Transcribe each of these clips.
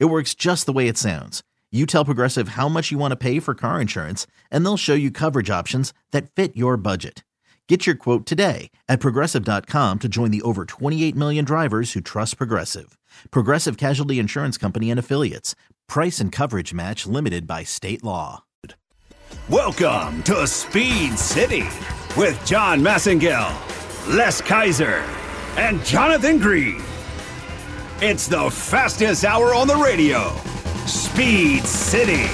It works just the way it sounds. You tell Progressive how much you want to pay for car insurance, and they'll show you coverage options that fit your budget. Get your quote today at progressive.com to join the over 28 million drivers who trust Progressive. Progressive Casualty Insurance Company and Affiliates. Price and coverage match limited by state law. Welcome to Speed City with John Massengale, Les Kaiser, and Jonathan Green. It's the fastest hour on the radio. Speed City.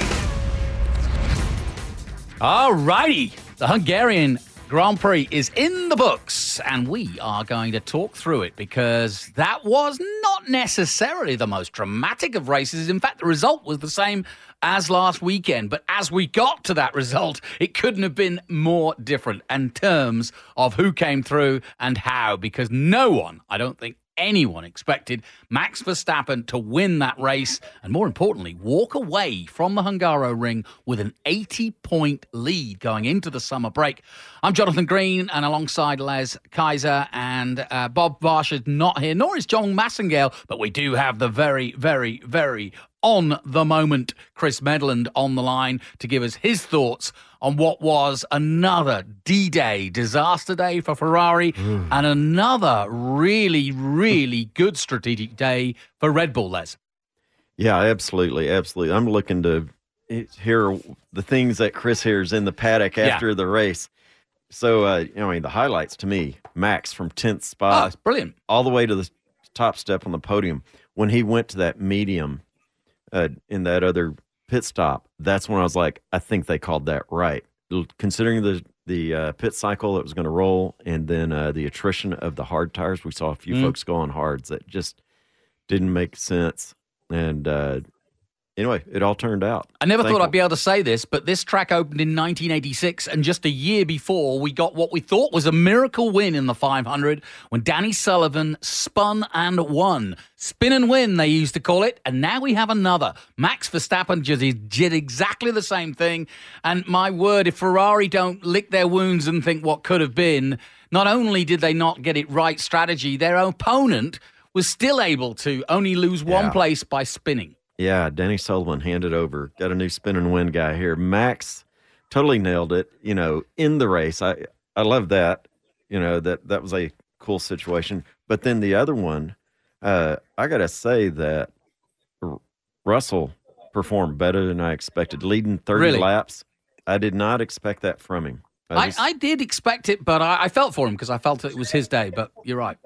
All righty. The Hungarian Grand Prix is in the books, and we are going to talk through it because that was not necessarily the most dramatic of races. In fact, the result was the same as last weekend. But as we got to that result, it couldn't have been more different in terms of who came through and how, because no one, I don't think anyone expected Max Verstappen to win that race and, more importantly, walk away from the Hungaroring with an 80 point lead going into the summer break. I'm Jonathan Green, and alongside Les Kaiser and uh, Bob Varsha is not here, nor is John Massengale, but we do have the very, very, very on the moment Chris Medland on the line to give us his thoughts on what was another D Day disaster day for Ferrari Mm. and another really, really good strategic day for Red Bull, Les. Yeah, absolutely, absolutely. I'm looking to hear the things that Chris hears in the paddock Yeah. after the race. So, uh, I mean, the highlights to me: Max from tenth Oh, spot, it's brilliant. all the way to the top step on the podium. When he went to that medium uh, in that other pit stop, that's when I was like, I think they called that right, considering the the uh, pit cycle that was going to roll, and then uh, the attrition of the hard tires. We saw a few Mm. folks go on hards that just didn't make sense. And uh, anyway, it all turned out. I never thought I'd be able to say this, but this track opened in 1986, and just a year before, we got what we thought was a miracle win in the 500 when Danny Sullivan spun and won. Spin and win, they used to call it, and now we have another. Max Verstappen just did exactly the same thing. And my word, if Ferrari don't lick their wounds and think what could have been, not only did they not get it right strategy, their opponent was still able to only lose one Yeah. place by spinning. Yeah, Danny Sullivan handed over. Got a new spin and win guy here. Max totally nailed it. You know, in the race, I I love that. You know that that was a cool situation. But then the other one, uh, I gotta say that R- Russell performed better than I expected, leading thirty Really? laps. I did not expect that from him. I, I did expect it, but I, I felt for him because I felt it was his day. But you're right.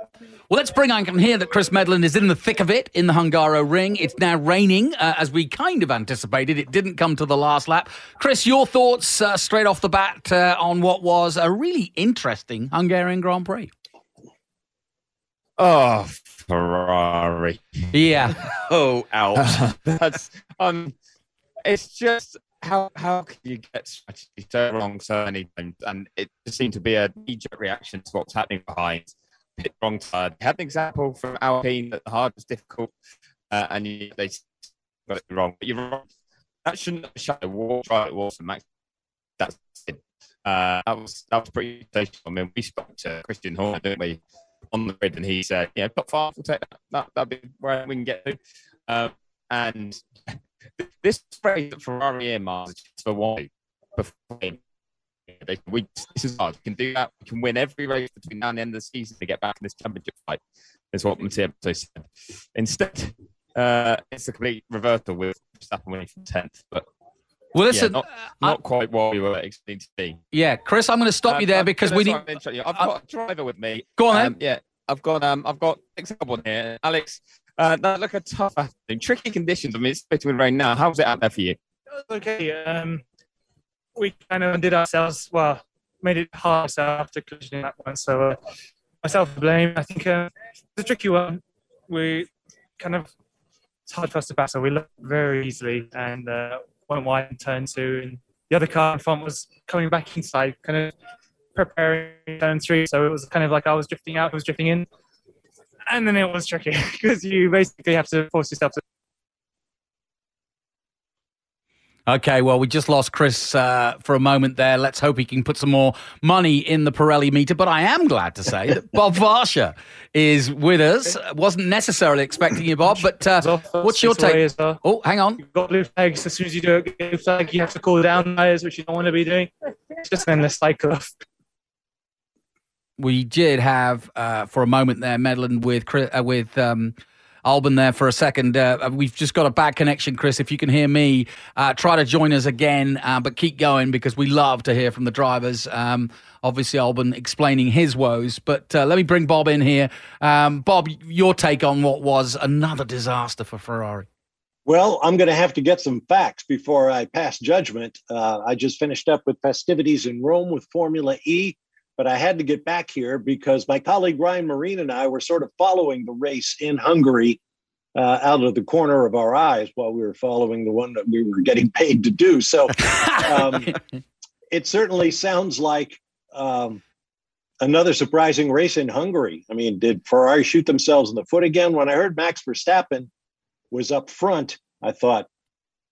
Well, let's bring. I here that Chris Medland is in the thick of it in the Hungaroring. It's now raining, uh, as we kind of anticipated. It didn't come to the last lap. Chris, your thoughts uh, straight off the bat uh, on what was a really interesting Hungarian Grand Prix? Oh, Ferrari. Yeah. oh, ouch. That's um, it's just how how can you get strategy so wrong so many times? And it just seemed to be a knee-jerk reaction to what's happening behind. Pit wrong side. Had an example from Alpine that the hard was difficult, uh, and you, they got it wrong. But you're wrong. That shouldn't have shut the wall. Right, it was Max. That's it. Uh, that was that was pretty sensational. I mean, we spoke to Christian Horner, didn't we, on the grid, and he said, "Yeah, top five, we'll take that. that that'll be where we can get to." Um, and this phrase that Ferrari earmarks is just for one before they, we, this is hard. We can do that. We can win every race between now and the end of the season to get back in this championship fight. Is what Mattia said. Instead, uh, it's a complete reversal with Verstappen winning from tenth. But Well, yeah, listen, not, uh, not quite what we were expecting to be. Yeah, Chris, I'm going to stop Um, you there I'm because we need. I'm interrupting you. I've got a driver with me. Go on, Um, yeah, I've got um, I've got Alex Albon here. Alex, Uh, that look a tough afternoon. Tricky conditions. I mean, it's between rain now. How was it out there for you? Okay. Um, we kind of did ourselves, well, made it hard after collisioning that one. So uh, myself to blame. I think uh, it's a tricky one. We kind of, it's hard for us to. So we looked very easily and uh, went wide in turn two. And the other car in front was coming back inside, kind of preparing turn three. So it was kind of like I was drifting out, I was drifting in. And then it was tricky because you basically have to force yourself to Okay, well, we just lost Chris uh, for a moment there. Let's hope he can put some more money in the Pirelli meter. But I am glad to say that Bob Varsha is with us. Wasn't necessarily expecting you, Bob, but uh, what's your take? Oh, hang on. You've got blue flags. As soon as you do a blue flag, you have to cool down tires, which you don't want to be doing. It's just an endless cycle of we did have uh, for a moment there meddling with uh, with um, Albon there for a second. Uh, we've just got a bad connection, Chris. If you can hear me, uh, try to join us again, uh, but keep going because we love to hear from the drivers. Um, obviously, Albon explaining his woes, but uh, let me bring Bob in here. Um, Bob, your take on what was another disaster for Ferrari. Well, I'm going to have to get some facts before I pass judgment. Uh, I just finished up with festivities in Rome with Formula E but I had to get back here because my colleague Ryan Marine and I were sort of following the race in Hungary uh, out of the corner of our eyes while we were following the one that we were getting paid to do. So um, it certainly sounds like um, another surprising race in Hungary. I mean, did Ferrari shoot themselves in the foot again? When I heard Max Verstappen was up front, I thought,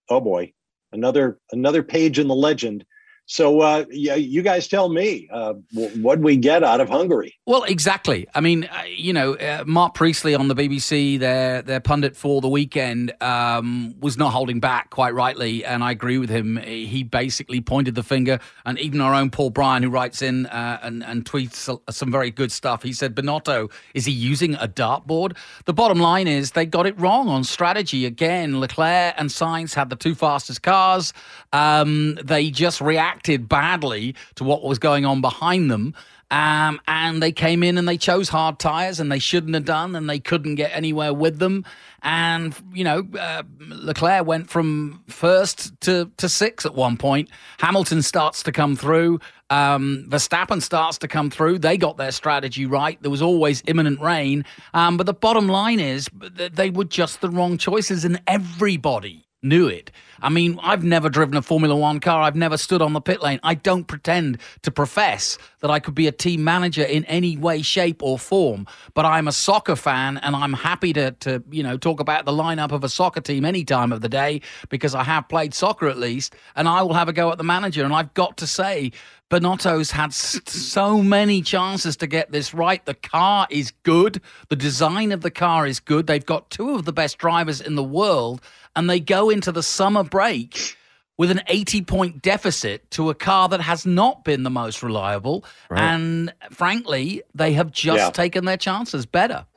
oh boy, another another page in the legend so, uh, yeah, you guys tell me uh, what we get out of Hungary. Well, exactly. I mean, uh, you know, uh, Mark Priestley on the BBC, their their pundit for the weekend, um, was not holding back quite rightly, and I agree with him. He basically pointed the finger, and even our own Paul Bryan, who writes in uh, and and tweets some very good stuff, he said, "Binotto, is he using a dartboard?" The bottom line is they got it wrong on strategy again. Leclerc and Sainz had the two fastest cars. Um, they just reacted reacted badly to what was going on behind them. Um, and they came in and they chose hard tires and they shouldn't have done and they couldn't get anywhere with them. And, you know, uh, Leclerc went from first to, to six at one point. Hamilton starts to come through. Um, Verstappen starts to come through. They got their strategy right. There was always imminent rain. Um, but the bottom line is they were just the wrong choices and everybody knew it. I mean, I've never driven a Formula One car. I've never stood on the pit lane. I don't pretend to profess that I could be a team manager in any way, shape, or form. But I'm a soccer fan, and I'm happy to, to you know, talk about the lineup of a soccer team any time of the day because I have played soccer at least, and I will have a go at the manager. And I've got to say, Binotto's had so many chances to get this right. The car is good. The design of the car is good. They've got two of the best drivers in the world and they go into the summer break with an 80 point deficit to a car that has not been the most reliable. Right. And frankly, they have just yeah. taken their chances better.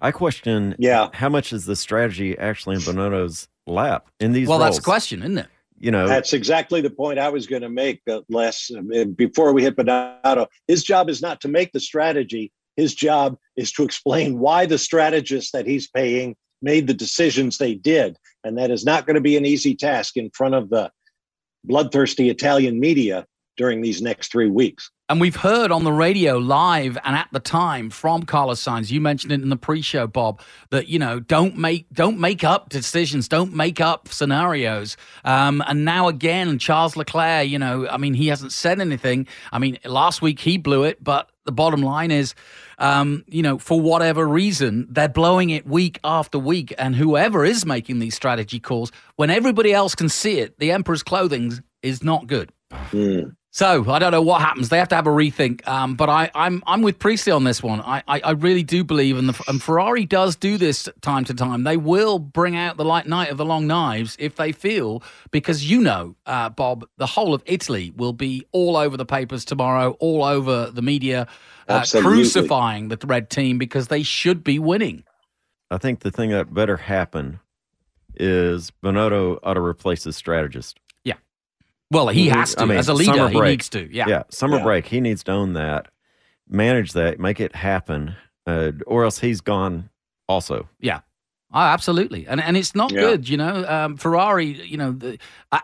I question yeah. how much is the strategy actually in Binotto's lap in these Well, roles? that's the question, isn't it? You know, that's exactly the point I was going to make. Uh, Les, uh, before we hit Binotto, his job is not to make the strategy. His job is to explain why the strategist that he's paying made the decisions they did. And that is not going to be an easy task in front of the bloodthirsty Italian media during these next three weeks. And we've heard on the radio live and at the time from Carlos Sainz, you mentioned it in the pre-show, Bob, that you know don't make don't make up decisions, don't make up scenarios. Um, and now again, Charles Leclerc, you know, I mean, he hasn't said anything. I mean, last week he blew it, but the bottom line is, um, you know, for whatever reason, they're blowing it week after week. And whoever is making these strategy calls, when everybody else can see it, the Emperor's clothing is not good. Mm. So I don't know what happens. They have to have a rethink. Um, but I, I'm I'm with Priestley on this one. I, I, I really do believe, and, the, and Ferrari does do this time to time. They will bring out the light night of the long knives if they feel, because you know, uh, Bob, the whole of Italy will be all over the papers tomorrow, all over the media, uh, crucifying the red team because they should be winning. I think the thing that better happen is Binotto ought to replace his strategist. Well, he has to. I mean, As a leader, he needs to. Yeah. Yeah. Summer yeah. break, he needs to own that, manage that, make it happen, uh, or else he's gone also. Yeah. Oh, absolutely, and and it's not Yeah. good, you know. Um, Ferrari, you know, the,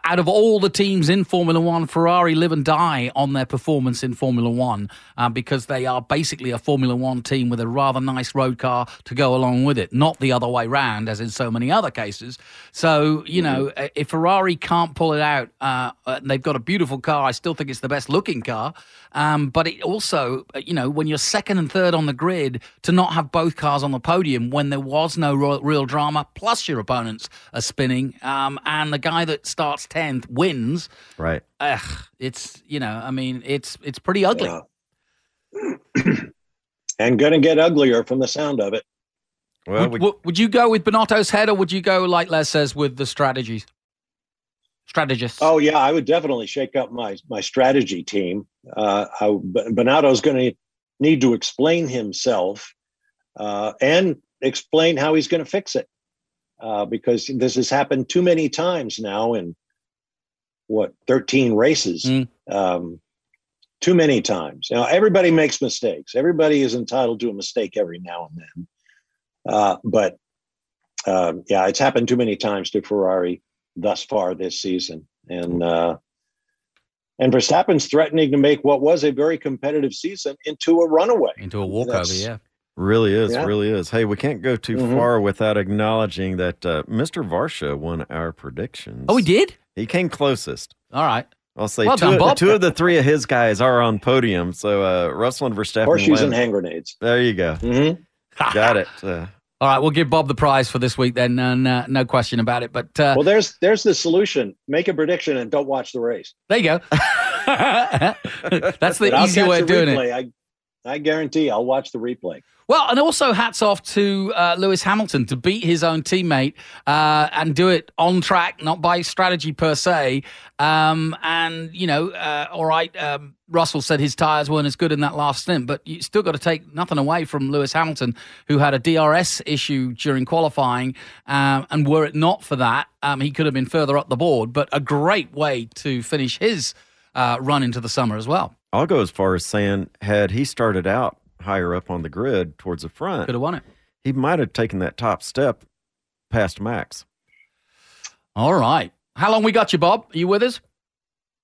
out of all the teams in Formula One, Ferrari live and die on their performance in Formula One uh, because they are basically a Formula One team with a rather nice road car to go along with it, not the other way round as in so many other cases. So you know, uh, if Ferrari can't pull it out, uh, uh, they've got a beautiful car. I still think it's the best looking car, um, but it also, uh, you know, when you're second and third on the grid, to not have both cars on the podium when there was no ro- real drama, plus your opponents are spinning, um, and the guy that starts tenth wins. Right. Ugh, it's you know, I mean, it's it's pretty ugly. and going to get uglier from the sound of it. Well, would, would, would you go with Binotto's head, or would you go like Les says with the strategies? Strategists. Oh yeah, I would definitely shake up my my strategy team. Uh, I, going to need to explain himself uh, and explain how he's going to fix it, uh, because this has happened too many times now in what thirteen races. Um, too many times. Now everybody makes mistakes. Everybody is entitled to a mistake every now and then. Uh, but um, yeah, it's happened too many times to Ferrari thus far this season, and uh, and Verstappen's threatening to make what was a very competitive season into a runaway. Into a walkover, That's- yeah. Really is, Yeah. really is. Hey, we can't go too Mhm. far without acknowledging that uh, Mr. Varsha won our predictions. Oh, he did. He came closest. All right. I'll say Well two, done, of, two of the three of his guys are on podium. So uh, Russell and Verstappen. Horseshoes win. and hand grenades. There you go. Mm-hmm. Got it. Uh, All right, we'll give Bob the prize for this week then, uh, no question about it. But uh, Well, there's there's the solution. Make a prediction and don't watch the race. there you go. That's the But easy way of doing it. replay. I, I guarantee I'll watch the replay. Well, and also hats off to uh, Lewis Hamilton to beat his own teammate uh, and do it on track, not by strategy per se. Um, and, you know, uh, all right, um, Russell said his tyres weren't as good in that last stint, but you still got to take nothing away from Lewis Hamilton, who had a DRS issue during qualifying. Um, and were it not for that, um, he could have been further up the board. But a great way to finish his uh, run into the summer as well. I'll go as far as saying, had he started out higher up on the grid towards the front, Could have won it. he might have taken that top step past Max. All right. How long we got you, Bob? Are you with us?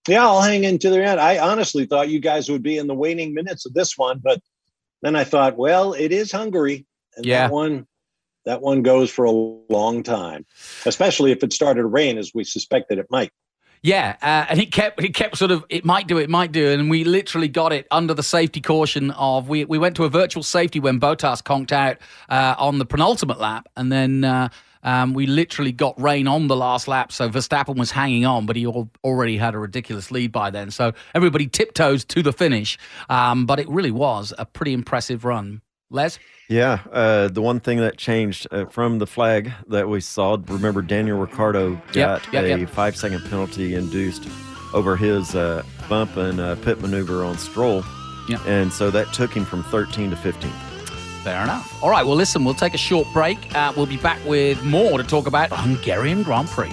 Yeah, I'll hang in to the end. I honestly thought you guys would be in the waning minutes of this one, but then I thought, well, it is Hungary, and Yeah. that one that one goes for a long time, especially if it started to rain, as we suspected it might. Yeah, uh, and it kept it kept sort of it might do it might do, and we literally got it under the safety caution of we we went to a virtual safety when Bottas conked out uh, on the penultimate lap, and then uh, um, we literally got rain on the last lap, so Verstappen was hanging on, but he al- already had a ridiculous lead by then, so everybody tiptoes to the finish, um, but it really was a pretty impressive run. Les, Yeah, uh, the one thing that changed uh, from the flag that we saw, remember Daniel Ricciardo got Yep, yep, a yep. five second penalty induced over his uh, bump and uh, pit maneuver on Stroll. And so that took him from 13 to 15. Fair enough. All right, well, listen, we'll take a short break. Uh, we'll be back with more to talk about the Hungarian Grand Prix.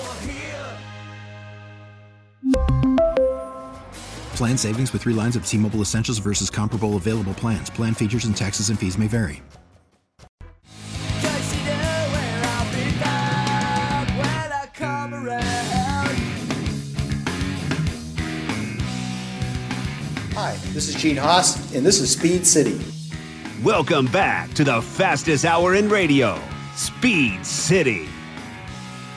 Plan savings with three lines of T-Mobile Essentials versus comparable available plans. Plan features and taxes and fees may vary. Hi, this is Gene Haas, and this is Speed City. Welcome back to the fastest hour in radio, Speed City.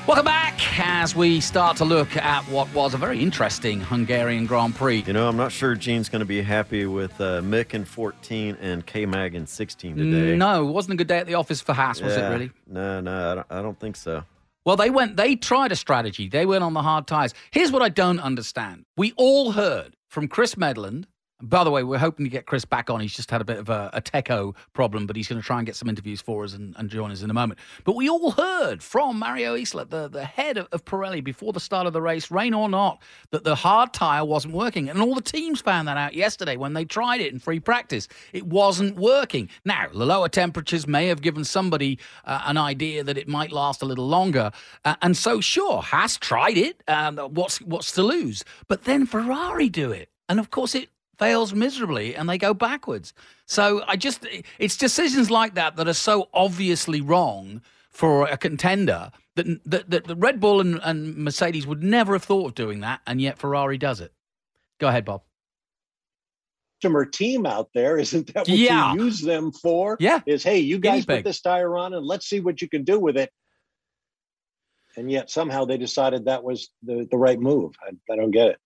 Welcome back as we start to look at what was a very interesting Hungarian Grand Prix. You know, I'm not sure Gene's going to be happy with uh, Mick in 14 and K Mag in 16 today. No, it wasn't a good day at the office for Haas, was Yeah. it really? No, no, I don't, I don't think so. Well, they went, they tried a strategy. They went on the hard tires. Here's what I don't understand. We all heard from Chris Medland. By the way, we're hoping to get Chris back on. He's just had a bit of a, a techo problem, but he's going to try and get some interviews for us and, and join us in a moment. But we all heard from Mario Isola, the, the head of, of Pirelli, before the start of the race, rain or not, that the hard tire wasn't working. And all the teams found that out yesterday when they tried it in free practice. It wasn't working. Now, the lower temperatures may have given somebody uh, an idea that it might last a little longer. Uh, and so, sure, Haas tried it. Um, what's, what's to lose? But then Ferrari do it. And of course, it fails miserably and they go backwards. So I just, it's decisions like that that are so obviously wrong for a contender that, that, that the Red Bull and, and Mercedes would never have thought of doing that, and yet Ferrari does it. Go ahead, Bob. team out there. Isn't that what Yeah. you use them for? Yeah. Is hey, you guys put this tire on and let's see what you can do with it. And yet somehow they decided that was the, the right move. I, I don't get it.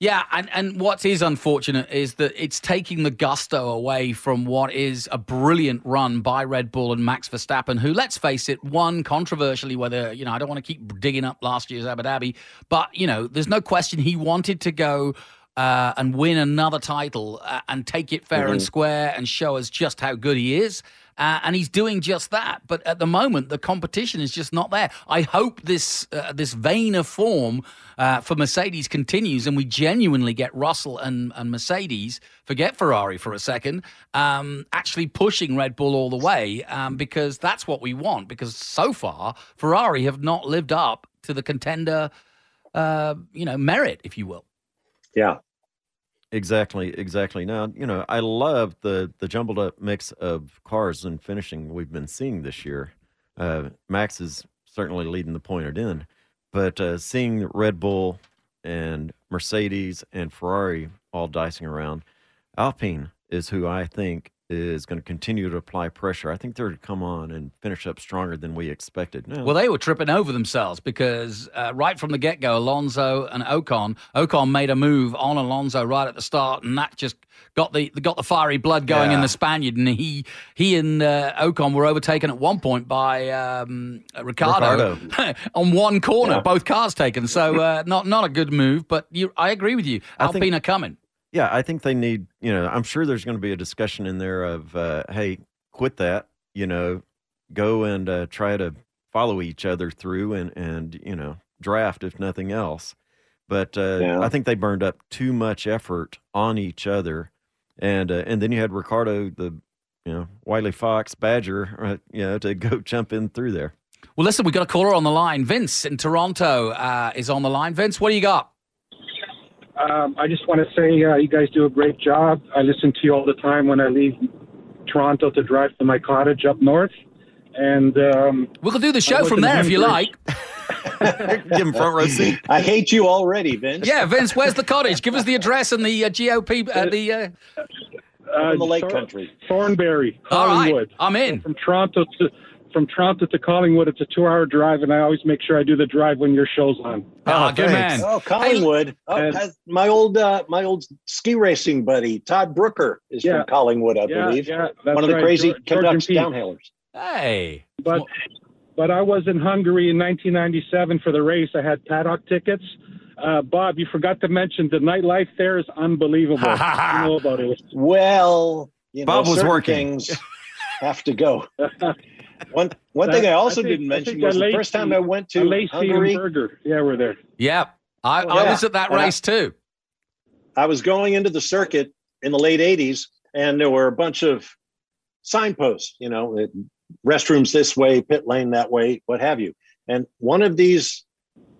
Yeah, and, and what is unfortunate is that it's taking the gusto away from what is a brilliant run by Red Bull and Max Verstappen, who, let's face it, won controversially. Whether, you know, I don't want to keep digging up last year's Abu Dhabi, but, you know, there's no question he wanted to go uh, and win another title uh, and take it fair and Mhm. square and show us just how good he is. Uh, and he's doing just that. But at the moment, the competition is just not there. I hope this uh, this vein of form uh, for Mercedes continues, and we genuinely get Russell and, and Mercedes, forget Ferrari for a second, um, actually pushing Red Bull all the way, um, because that's what we want. Because so far, Ferrari have not lived up to the contender, uh, you know, merit, if you will. Yeah. Exactly, exactly. Now, you know, I love the the jumbled up mix of cars and finishing we've been seeing this year. Uh, Max is certainly leading the pointed in, but uh, seeing Red Bull and Mercedes and Ferrari all dicing around, Alpine is who I think is going to continue to apply pressure. I think they're to come on and finish up stronger than we expected. No. Well, they were tripping over themselves because uh, right from the get go, Alonso and Ocon, Ocon made a move on Alonso right at the start, and that just got the got the fiery blood going in the Spaniard, and he he and uh, Ocon were overtaken at one point by um, Ricciardo, on one corner, Yeah. both cars taken. So uh, not not a good move, but you, I agree with you. I think- Alpine are coming. Yeah, I think they need, you know, I'm sure there's going to be a discussion in there of, uh, hey, quit that, you know, go and uh, try to follow each other through and, and, you know, draft if nothing else. But uh, Yeah. I think they burned up too much effort on each other. And, uh, and then you had Ricciardo, the, you know, Wiley Fox Badger, uh, you know, to go jump in through there. Well, listen, we've got a caller on the line. Vince in Toronto uh, is on the line. Vince, what do you got? Um, I just want to say uh, you guys do a great job. I listen to you all the time when I leave Toronto to drive to my cottage up north. And um, we can do the show from in there if you like. Give him front row seat. I hate you already, Vince. Yeah, Vince, where's the cottage? Give us the address and the uh, GOP, uh, the. Uh... Uh, in the Lake Thor- Country. Thornbury, All right, Collingwood. I'm in. From Toronto to from Toronto to Collingwood, it's a two-hour drive, and I always make sure I do the drive when your show's on. Ah, good man. Oh, Collingwood. Oh, And- my old uh, my old ski racing buddy Todd Brooker is Yeah. from Collingwood, I Yeah, believe. yeah, that's One of the right. crazy George- George Canucks and downhillers. Hey. But but I was in Hungary in 1997 for the race. I had paddock tickets. Uh, Bob, you forgot to mention the nightlife there is unbelievable. you know about it. Well, you know, Bob was working. things have to go. One one thing I also I think- didn't mention was a the first time I went to Lacey Hungary. Burger. Yeah, we're there. Yeah, I, Oh, I yeah. was at that And I- race too. I was going into the circuit in the late 80s, and there were a bunch of signposts, you know, it- restrooms this way, pit lane that way, what have you. And one of these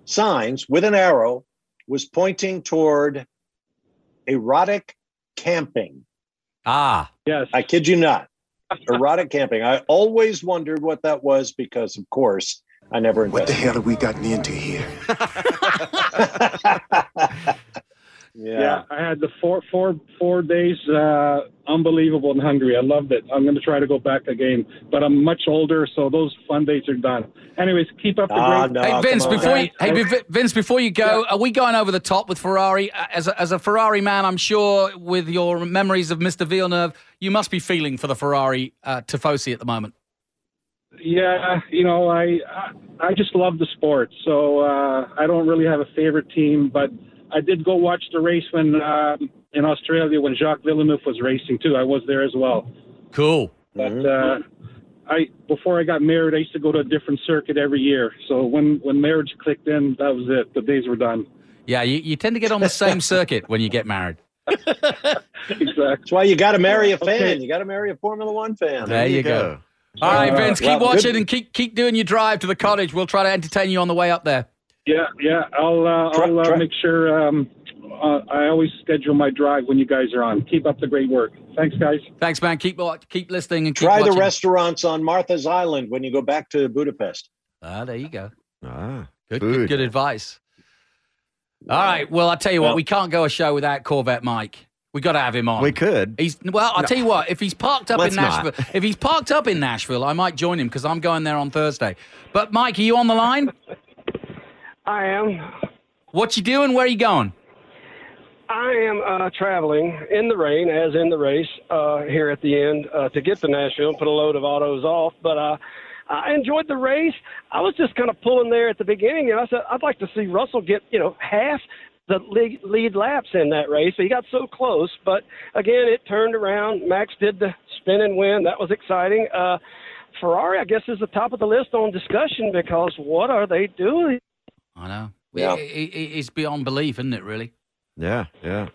signs with an arrow was pointing toward erotic camping. Ah, yes. I kid you not. Erotic camping. I always wondered what that was because, of course, I never What the hell have we gotten into here? Yeah. I had the four four four days uh, unbelievable in Hungary. I loved it. I'm going to try to go back again, but I'm much older, so those fun days are done. Anyways, keep up the Ah, great. no, hey Vince, before you, hey Guys, Vince, before you go, are we going over the top with Ferrari? Uh, As a, as a Ferrari man, I'm sure with your memories of Mr. Villeneuve, you must be feeling for the Ferrari uh, Tifosi at the moment. Yeah, you know, I I, I just love the sport, so uh, I don't really have a favorite team, but I did go watch the race when um, in Australia when Jacques Villeneuve was racing too. I was there as well. Cool. But uh, I before I got married, I used to go to a different circuit every year. So when when marriage clicked in, that was it. The days were done. Yeah, you, you tend to get on the same circuit when you get married. exactly. That's why you got to marry a fan. Okay. You got to marry a Formula One fan. There you go. All right, Vince, keep well, watching good- and keep keep doing your drive to the cottage. We'll try to entertain you on the way up there. Yeah, yeah. I'll uh, Try- I'll uh, make sure. Um, uh, I always schedule my drive when you guys are on. Keep up the great work. Thanks, guys. Thanks, man. Keep wa- keep listening and keep Try the restaurants on Martha's Island when you go back to Budapest. Ah, there you go. Ah, Good, good, good advice. All right. Well, I tell you what, Well- we can't go a show without Corvette Mike. We got to have him on. We could. He's well. I'll tell you what. If he's parked up Let's in not. Nashville, if he's parked up in Nashville, I might join him because I'm going there on Thursday. But Mike, are you on the line? I am. What you doing? Where are you going? I am uh, traveling in the rain, as in the race, uh, here at the end uh, to get to Nashville and put a load of autos off. But uh, I enjoyed the race. I was just kind of pulling there at the beginning, and I said I'd like to see Russell get you know half the lead, lead laps in that race. So he got so close, but again, it turned around. Max did the spin and win. That was exciting. Uh, Ferrari, I guess, is the top of the list on discussion because what are they doing? I know. Yeah. It- it- it- it's beyond belief, isn't it? Really. Yeah, yeah.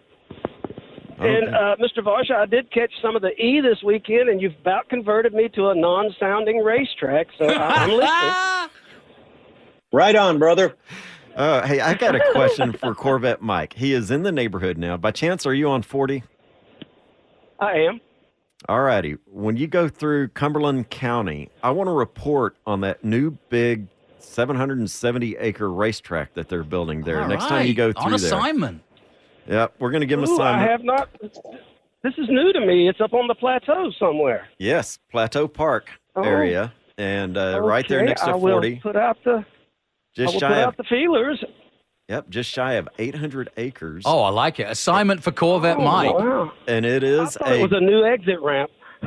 I And uh, Mr. Varsha, I did catch some of the E this weekend, and you've about converted me to a non-sounding racetrack. So I- I'm listening. Right on, brother. Uh, hey, I got a question for Corvette Mike. He is in the neighborhood now. By chance, are you on 40? I am. All righty. When you go through Cumberland County, I want to report on that new big 770 acre racetrack that they're building there. All Next time you right. go on through there. assignment. Yep, we're going to give him Ooh, I have not. This is new to me. It's up on the plateau somewhere. Yes, Plateau Park Oh. area, and uh, right there next to I will 40. put out the. I Just will shy put of out the feelers. Yep, just shy of 800 acres. Oh, I like it. Assignment for Corvette Oh, Mike. wow. And it is thought a it was a new exit ramp.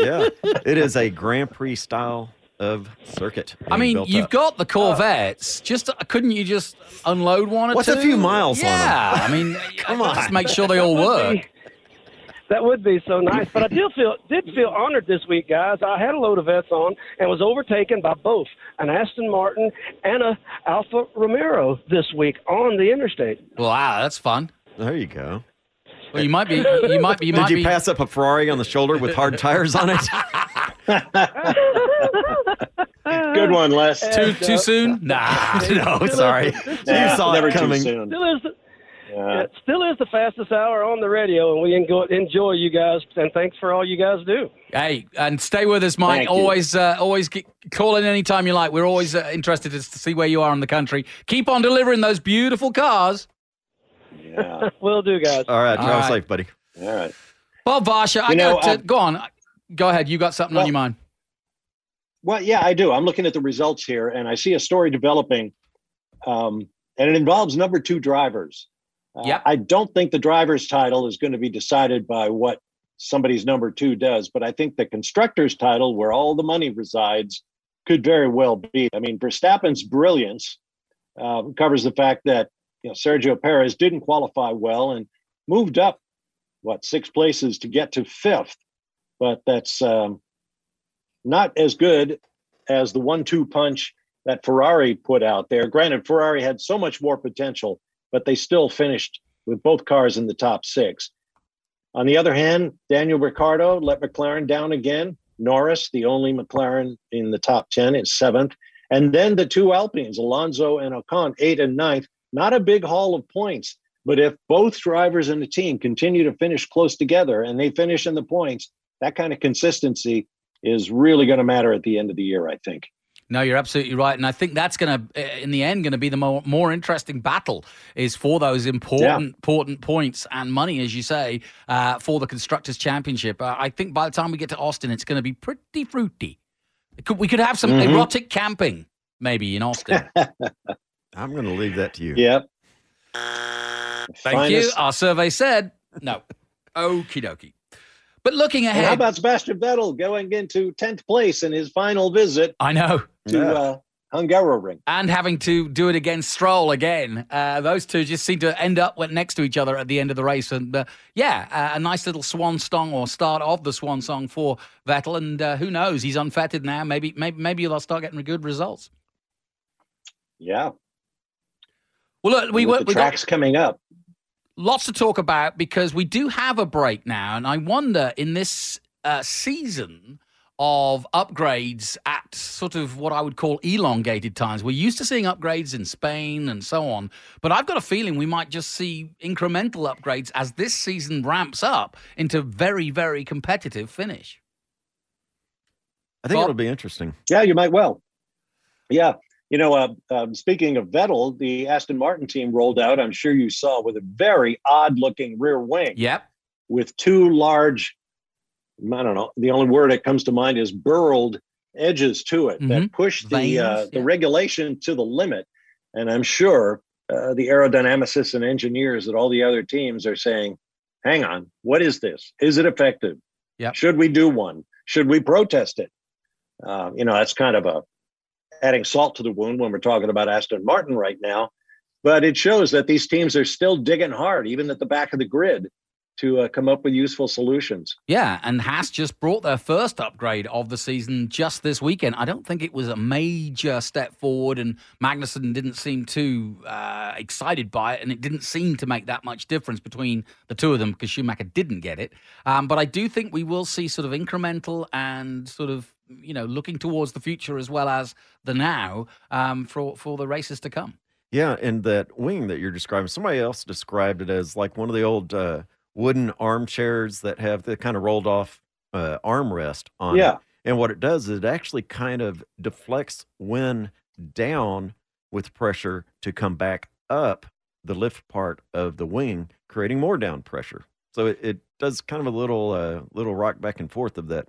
yeah, it is a Grand Prix style of circuit. I mean, built you've up. got the Corvettes. Just uh, couldn't you just unload one or What's two? a few miles on 'em? Yeah, I mean, come on, just make sure they all That work. be- That would be so nice. But I did feel did feel honored this week, guys. I had a load of vets on and was overtaken by both an Aston Martin and a Alfa Romero this week on the interstate. Wow, that's fun. There you go. Well, you might be. You might be. You Did might you be. pass up a Ferrari on the shoulder with hard tires on it? Good one, Les. Too too soon? Nah, no, sorry. Nah, you saw never it too coming. soon. Still is the, Yeah. it still is the fastest hour on the radio, and we enjoy, enjoy you guys. And thanks for all you guys do. Hey, and stay with us, Mike. Thank you. always, uh, always get, call in anytime you like. We're always uh, interested to see where you are in the country. Keep on delivering those beautiful cars. Yeah. Will do, guys. All right, All drive right. safe, buddy. All right. Well, Varsha, I know, got to, go on. Go ahead. You got something on your mind. Well, yeah, I do. I'm looking at the results here, and I see a story developing, um, and it involves number two drivers. Uh, Yep. I don't think the driver's title is going to be decided by what somebody's number two does, but I think the constructor's title, where all the money resides, could very well be. I mean, Verstappen's brilliance uh, covers the fact that you know Sergio Perez didn't qualify well and moved up what six places to get to fifth, but that's um, not as good as the one-two punch that Ferrari put out there. Granted, Ferrari had so much more potential, but they still finished with both cars in the top six. On the other hand, Daniel Ricciardo let McLaren down again. Norris, the only McLaren in the top 10, is seventh. And then the two Alpines, Alonso and Ocon, eight and ninth. Not a big haul of points, but if both drivers in the team continue to finish close together and they finish in the points, that kind of consistency is really going to matter at the end of the year, I think. No, you're absolutely right, and I think that's going to, in the end, going to be the more more interesting battle is for those important important points and money, as you say, uh, for the constructors' championship. Uh, I think by the time we get to Austin, it's going to be pretty fruity. Could, we could have some Mhm. erotic camping, maybe in Austin. I'm going to leave that to you. Yep. Thank you. Our survey said no. Okie dokie. But looking And how about Sebastian Vettel going into 10th place in his final visit I know. to uh, Hungaroring? and having to do it against Stroll again. Uh, those two just seem to end up went next to each other at the end of the race, and uh, yeah, uh, a nice little swan song or start of the swan song for Vettel. And uh, who knows, he's unfettered now. Maybe, maybe, maybe they'll start getting good results. Yeah. Well, look, we With we the got tracks coming up. Lots to talk about because we do have a break now, and I wonder in this uh, season of upgrades at sort of what I would call elongated times. We're used to seeing upgrades in Spain and so on, but I've got a feeling we might just see incremental upgrades as this season ramps up into very, very competitive finish. I think Bob? it'll be interesting. Yeah, you might well. Yeah. You know, uh, um, speaking of Vettel, the Aston Martin team rolled out, I'm sure you saw, with a very odd looking rear wing Yep. with two large, I don't know, the only word that comes to mind is burled edges to it Mhm. that push the, uh, the yeah. regulation to the limit. And I'm sure uh, the aerodynamicists and engineers at all the other teams are saying, hang on, what is this? Is it effective? Yep. Should we do one? Should we protest it? Uh, you know, that's kind of a adding salt to the wound when we're talking about Aston Martin right now. But it shows that these teams are still digging hard, even at the back of the grid, to uh, come up with useful solutions. Yeah, and Haas just brought their first upgrade of the season just this weekend. I don't think it was a major step forward, and Magnussen didn't seem too uh, excited by it, and it didn't seem to make that much difference between the two of them because Schumacher didn't get it. Um, but I do think we will see sort of incremental and sort of you know looking towards the future as well as the now um, for for the races to come. Yeah, and that wing that you're describing, somebody else described it as like one of the old uh, wooden armchairs that have the kind of rolled off uh, armrest on Yeah. it. And what it does is it actually kind of deflects wind down with pressure to come back up the lift part of the wing, creating more down pressure. So it, it does kind of a little uh, little rock back and forth of that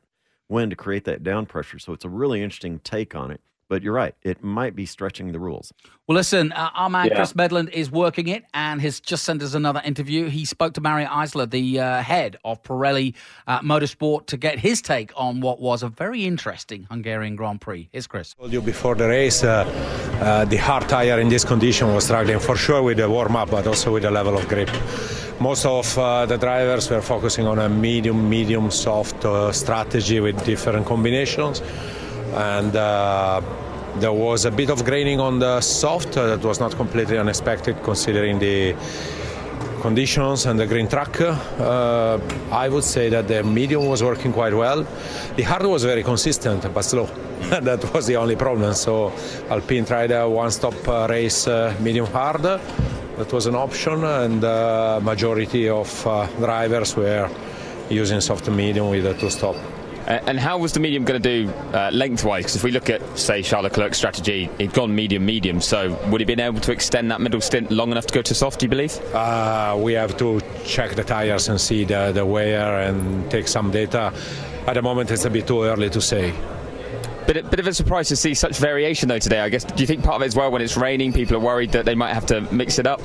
wind to create that down pressure. So it's a really interesting take on it. But you're right; it might be stretching the rules. Well, listen, uh, our man Yeah. Chris Medland is working it and has just sent us another interview. He spoke to Mario Isola, the uh, head of Pirelli uh, Motorsport, to get his take on what was a very interesting Hungarian Grand Prix. Here's Chris. I told you before the race, uh, uh, the hard tire in this condition was struggling for sure with the warm up, but also with the level of grip. Most of uh, the drivers were focusing on a medium, medium, soft uh, strategy with different combinations, and uh, there was a bit of graining on the soft uh, that was not completely unexpected considering the conditions and the green track. Uh, I would say that the medium was working quite well. The hard was very consistent but slow. that was the only problem. So Alpine tried a one-stop uh, race uh, medium hard. That was an option, and uh, majority of uh, drivers were using soft medium with a two-stop. A- And how was the medium going to do uh, lengthwise? Because if we look at, say, Charles Leclerc's strategy, he'd gone medium, medium. So would he been able to extend that middle stint long enough to go to soft? Do you believe? Uh, we have to check the tires and see the, the wear and take some data. At the moment, it's a bit too early to say. Bit, bit of a surprise to see such variation though today. I guess. Do you think part of it as well when it's raining, people are worried that they might have to mix it up?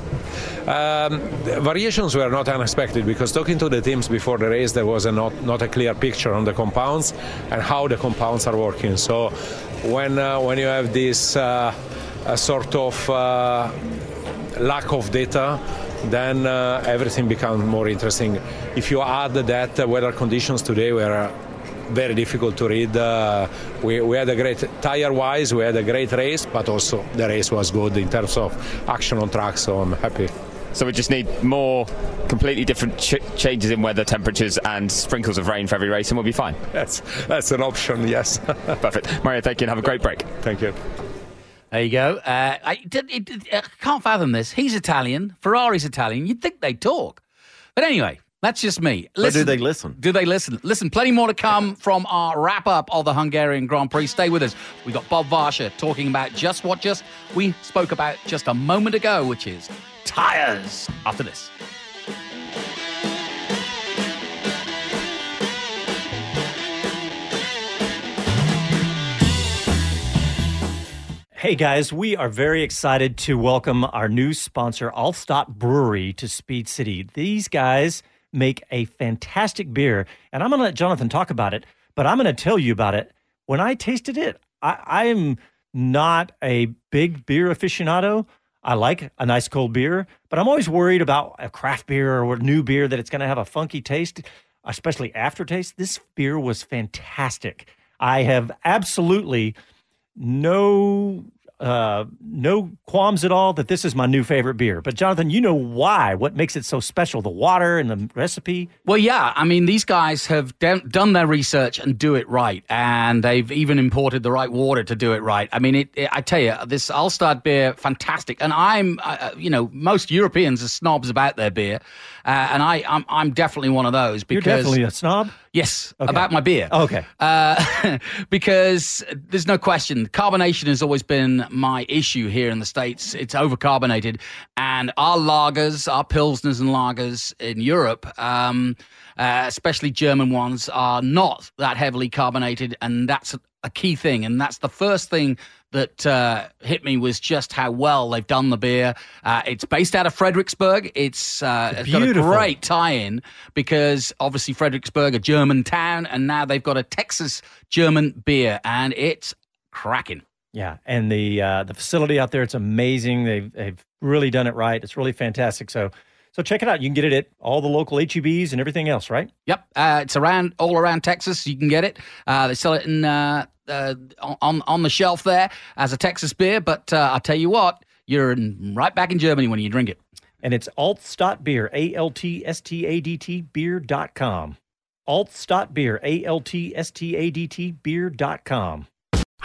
Um, variations were not unexpected because talking to the teams before the race, there was a not, not a clear picture on the compounds and how the compounds are working. So when uh, when you have this uh, sort of uh, lack of data, then uh, everything becomes more interesting. If you add that weather conditions today were very difficult to read. Uh, we, we had a great tire wise, we had a great race, but also the race was good in terms of action on track. So I'm happy. So we just need more completely different ch- changes in weather temperatures and sprinkles of rain for every race, and we'll be fine. That's that's an option. Yes. Perfect. Mario, thank you, and have a great break. Thank you. There you go. Uh, I, did- it- it- I can't fathom this. He's Italian. Ferrari's Italian. You'd think they talk. But anyway, that's just me. But do they listen? Do they listen? Listen, plenty more to come from our wrap up of the Hungarian Grand Prix. Stay with us. We got Bob Varsha talking about just what just we spoke about just a moment ago, which is tires. After this. Hey guys, we are very excited to welcome our new sponsor, Altstadt Brewery, to Speed City. These guys make a fantastic beer, and I'm going to let Jonathan talk about it, but I'm going to tell you about it. When I tasted it, I, am not a big beer aficionado. I like a nice cold beer, but I'm always worried about a craft beer or a new beer that it's going to have a funky taste, especially aftertaste. This beer was fantastic. I have absolutely no uh, no qualms at all that this is my new favorite beer. But Jonathan, you know why? What makes it so special? The water and the recipe. Well, yeah. I mean, these guys have done done their research and do it right, and they've even imported the right water to do it right. I mean, it, it- I tell you, this Altstadt beer, fantastic. And I'm, uh, you know, most Europeans are snobs about their beer, uh, and I, I'm, I'm definitely one of those because You're definitely a snob. Yes, Okay. about my beer. Okay. Uh, because there's no question, carbonation has always been my issue here in the States. It's overcarbonated. And our lagers, our Pilsners and lagers in Europe, um, uh, especially German ones, are not that heavily carbonated. And that's a, key thing. And that's the first thing that uh, hit me was just how well they've done the beer. Uh, it's based out of Fredericksburg. It's, uh, it's got a great tie-in because obviously Fredericksburg, a German town, and now they've got a Texas German beer, and it's cracking. Yeah, and the uh, the facility out there, it's amazing. They've they've really done it right. It's really fantastic. So so check it out. You can get it at all the local HEBs and everything else, right? Yep, uh, it's around all around Texas. You can get it. Uh, they sell it in uh, uh, on on the shelf there as a Texas beer. But uh, I'll tell you what, you're in, right back in Germany when you drink it. And it's Altstadt Beer, A L T S T A D T beer.com. Altstadt Beer, A L T S T A D T beer.com.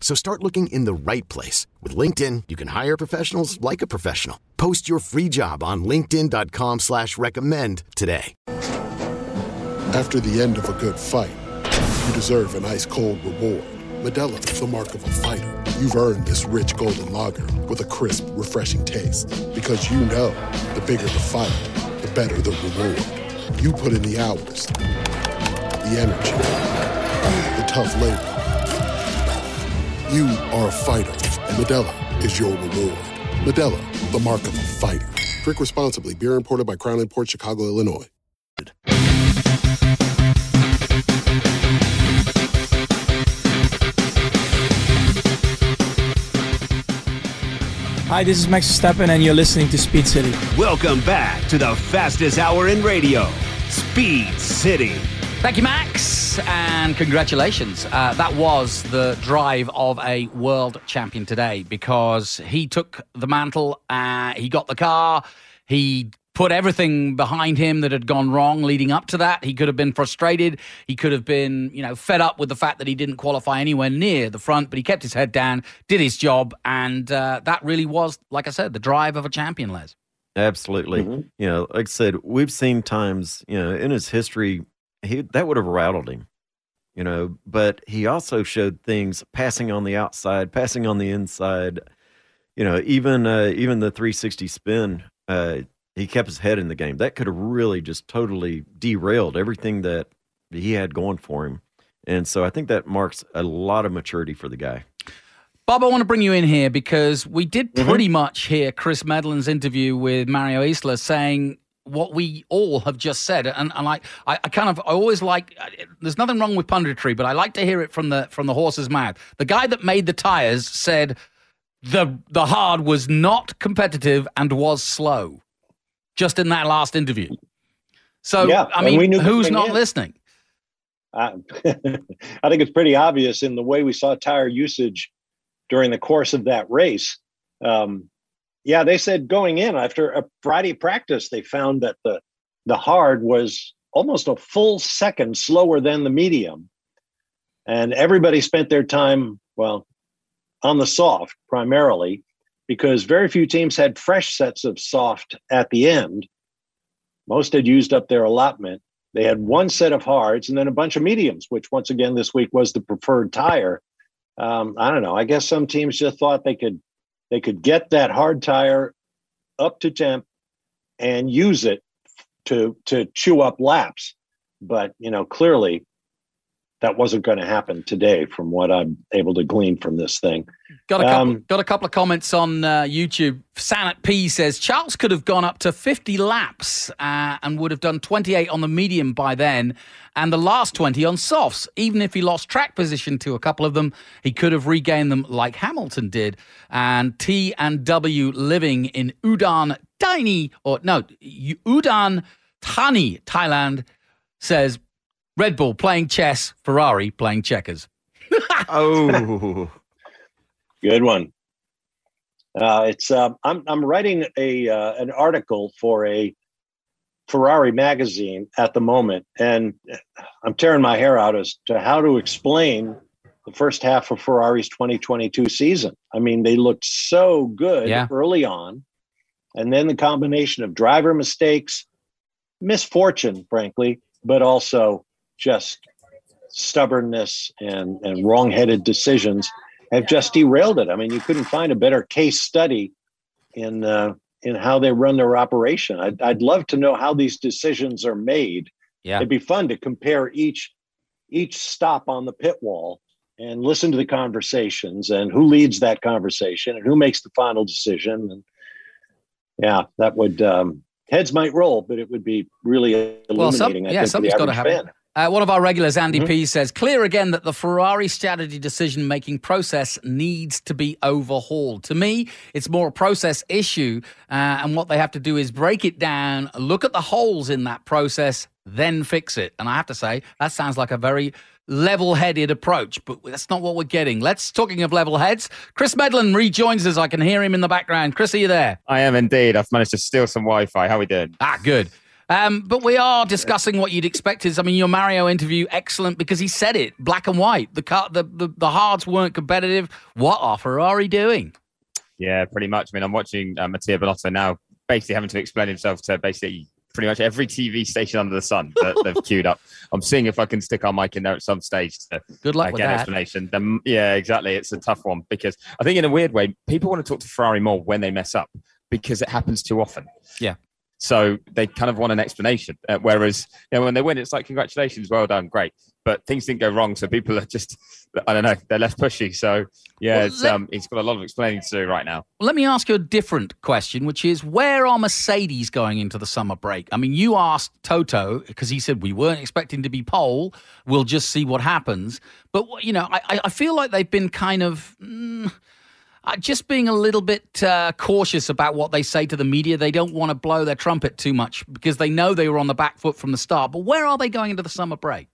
So start looking in the right place. With LinkedIn, you can hire professionals like a professional. Post your free job on linkedin.com slash recommend today. After the end of a good fight, you deserve an ice-cold reward. Modelo is the mark of a fighter. You've earned this rich golden lager with a crisp, refreshing taste. Because you know, the bigger the fight, the better the reward. You put in the hours, the energy, the tough labor. You are a fighter, and Modelo is your reward. Modelo, the mark of a fighter. Drink responsibly. Beer imported by Crown Port Chicago, Illinois. Hi, this is Max Verstappen, and you're listening to Speed City. Welcome back to the fastest hour in radio, Speed City. Thank you, Max, and congratulations. Uh, that was the drive of a world champion today because he took the mantle, uh, he got the car, he put everything behind him that had gone wrong leading up to that. He could have been frustrated. He could have been, you know, fed up with the fact that he didn't qualify anywhere near the front, but he kept his head down, did his job, and uh, that really was, like I said, the drive of a champion, Les. Absolutely. Mm-hmm. You know, like I said, we've seen times, you know, in his history, he that would have rattled him. You know, but he also showed things passing on the outside, passing on the inside. You know, even uh, even the 360 spin, uh, he kept his head in the game. That could have really just totally derailed everything that he had going for him. And so I think that marks a lot of maturity for the guy. Bob, I want to bring you in here because we did pretty much hear Chris Medland's interview with Mario Isola saying what we all have just said, and, and I, I, I kind of, I always like. There's nothing wrong with punditry, but I like to hear it from the from the horse's mouth. The guy that made the tires said the the hard was not competitive and was slow, just in that last interview. So Yeah, I mean, we knew who's not in. listening? I, I think it's pretty obvious in the way we saw tire usage during the course of that race. Um, yeah, they said going in after a Friday practice, they found that the the hard was almost a full second slower than the medium, and everybody spent their time well on the soft primarily because very few teams had fresh sets of soft at the end. Most had used up their allotment. They had one set of hards and then a bunch of mediums, which once again this week was the preferred tire. Um, I don't know. I guess some teams just thought they could they could get that hard tire up to temp and use it to to chew up laps. But you know, clearly that wasn't going to happen today, from what I'm able to glean from this thing. Got a couple, Um, got a couple of comments on uh, YouTube. Sanat P says Charles could have gone up to 50 laps uh, and would have done 28 on the medium by then, and the last 20 on softs. Even if he lost track position to a couple of them, he could have regained them like Hamilton did. And T and W living in Udon, Tiny or no Udon, Thani, Thailand says Red Bull playing chess, Ferrari playing checkers. oh, Good one. Uh, it's uh, I'm I'm writing a uh, an article for a Ferrari magazine at the moment, and I'm tearing my hair out as to how to explain the first half of Ferrari's 2022 season. I mean, they looked so good Yeah. early on, and then the combination of driver mistakes, misfortune, frankly, but also just stubbornness and and wrong-headed decisions have just derailed it. I mean, you couldn't find a better case study in uh, in how they run their operation. I'd, I'd love to know how these decisions are made. Yeah. It'd be fun to compare each each stop on the pit wall and listen to the conversations and who leads that conversation and who makes the final decision. And yeah, that would um, heads might roll, but it would be really illuminating. Well, some, I yeah, something's got to happen. fan. Uh, one of our regulars, Andy Mhm. P, says clear again that the Ferrari strategy decision making process needs to be overhauled. To me, it's more a process issue, uh, and what they have to do is break it down, look at the holes in that process, then fix it. And I have to say, that sounds like a very level headed approach, but that's not what we're getting. Let's, talking of level heads, Chris Medland rejoins us. I can hear him in the background. Chris, are you there? I am indeed. I've managed to steal some Wi-Fi. How are we doing? Ah, good. Um, but we are discussing what you'd expect is. I mean, your Mario interview excellent because he said it black and white. The car, the, the the hards weren't competitive. What are Ferrari doing? Yeah, pretty much. I mean, I'm watching uh, Mattia Binotto now, basically having to explain himself to basically pretty much every TV station under the sun that they've queued up. I'm seeing if I can stick our mic in there at some stage to Good luck uh, with get an that. explanation. Then, yeah, exactly. It's a tough one because I think in a weird way, people want to talk to Ferrari more when they mess up because it happens too often. Yeah. So they kind of want an explanation. Uh, whereas, you know, when they win, it's like, congratulations, well done, great. But things didn't go wrong. So people are just, I don't know, they're less pushy. So yeah, Well, it's, let- um, he's got a lot of explaining to do right now. Let me ask you a different question, which is where are Mercedes going into the summer break? I mean, you asked Toto because he said we weren't expecting to be pole. We'll just see what happens. But you know, I, I- I feel like they've been kind of. Mm, uh, just being a little bit uh, cautious about what they say to the media. They don't want to blow their trumpet too much because they know they were on the back foot from the start. But where are they going into the summer break?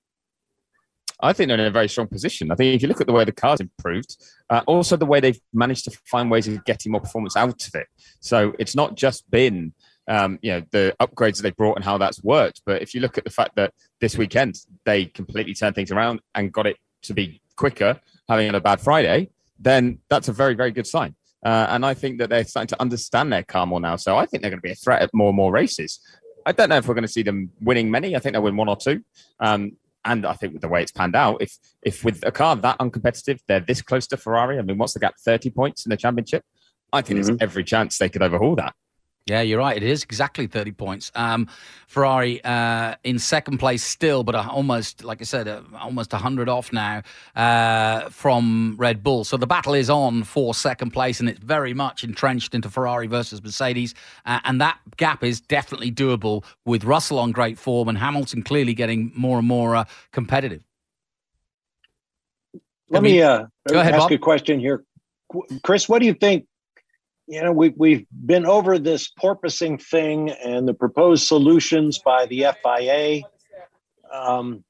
I think they're in a very strong position. I think if you look at the way the car's improved, uh, also the way they've managed to find ways of getting more performance out of it. So it's not just been, um, you know, the upgrades that they brought and how that's worked. But if you look at the fact that this weekend they completely turned things around and got it to be quicker, having had a bad Friday, then that's a very, very good sign. Uh, and I think that they're starting to understand their car more now. So I think they're going to be a threat at more and more races. I don't know if we're going to see them winning many. I think they'll win one or two. Um, and I think with the way it's panned out, if if with a car that uncompetitive, they're this close to Ferrari. I mean, what's the gap? Thirty points in the championship. I think there's every chance they could overhaul that. Yeah, you're right. It is exactly 30 points. Um, Ferrari uh, in second place still, but uh, almost, like I said, uh, almost 100 off now uh, from Red Bull. So the battle is on for second place, and it's very much entrenched into Ferrari versus Mercedes. Uh, and that gap is definitely doable with Russell on great form and Hamilton clearly getting more and more uh, competitive. Let I mean- me uh, Go ahead, ask Bob. a question here, Chris. What do you think? You know, we we've been over this porpoising thing and the proposed solutions by the FIA, um,